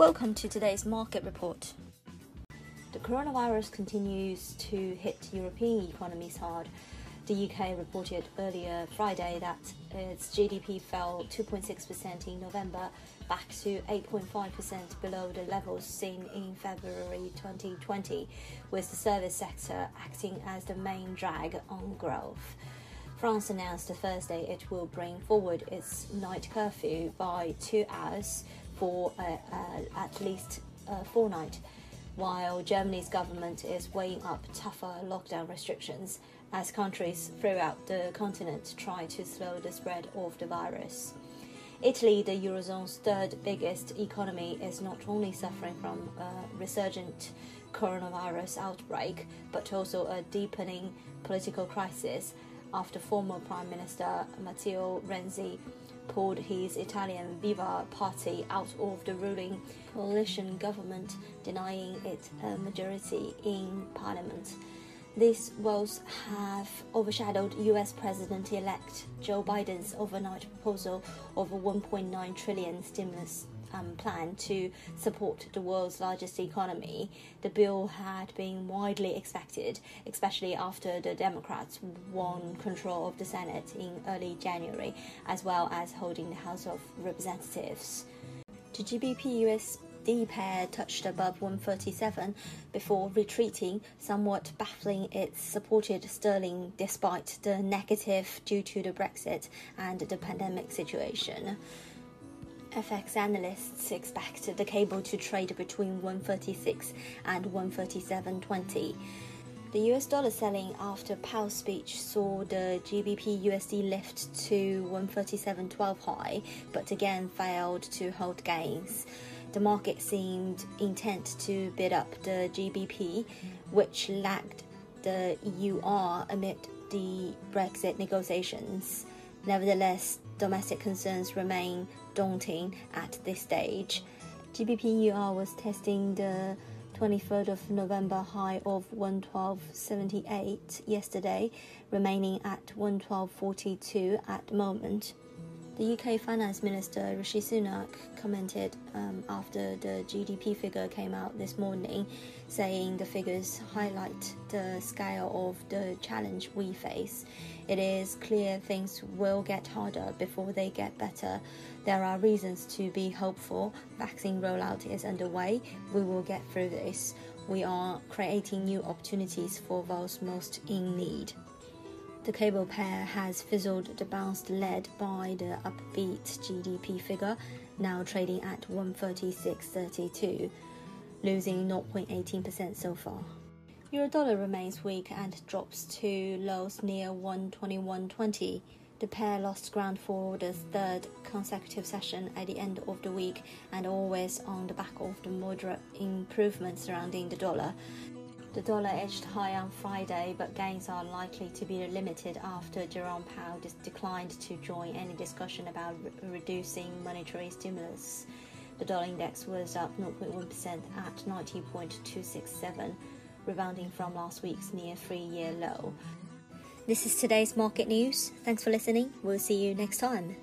Welcome to today's market report. The coronavirus continues to hit European economies hard. The UK reported earlier Friday that its GDP fell 2.6% in November, back to 8.5% below the levels seen in February 2020, with the service sector acting as the main drag on growth. France announced Thursday it will bring forward its night curfew by two hours for uh, uh, at least a fortnight, while Germany's government is weighing up tougher lockdown restrictions as countries throughout the continent try to slow the spread of the virus. Italy, the Eurozone's third biggest economy, is not only suffering from a resurgent coronavirus outbreak, but also a deepening political crisis after former Prime Minister Matteo Renzi pulled his Italia Viva party out of the ruling coalition government, denying it a majority in parliament. These woes have overshadowed US President elect Joe Biden's overnight proposal of a 1.9 trillion stimulus um, plan to support the world's largest economy. The bill had been widely expected, especially after the Democrats won control of the Senate in early January, as well as holding the House of Representatives. The GBP USD pair touched above 137 before retreating, somewhat baffling its supported sterling despite the negative due to the Brexit and the pandemic situation. FX analysts expect the cable to trade between 136 and 137.20. The US dollar selling after Powell's speech saw the GBP USD lift to 137.12 high, but again failed to hold gains. The market seemed intent to bid up the GBP, which lagged the EUR amid the Brexit negotiations. Nevertheless, domestic concerns remain daunting at this stage. GBP/UR was testing the 23rd of November high of 112.78 yesterday, remaining at 112.42 at the moment. The UK Finance Minister Rishi Sunak commented um, after the GDP figure came out this morning, saying the figures highlight the scale of the challenge we face. It is clear things will get harder before they get better. There are reasons to be hopeful. Vaccine rollout is underway. We will get through this. We are creating new opportunities for those most in need. The cable pair has fizzled the bounce led by the upbeat GDP figure, now trading at 136.32, losing 0.18% so far. Eurodollar remains weak and drops to lows near 121.20. The pair lost ground for the third consecutive session at the end of the week and always on the back of the moderate improvement surrounding the dollar. The dollar edged high on Friday, but gains are likely to be limited after Jerome Powell declined to join any discussion about re reducing monetary stimulus. The dollar index was up 0.1% at 90.267, rebounding from last week's near three year low. This is today's market news. Thanks for listening. We'll see you next time.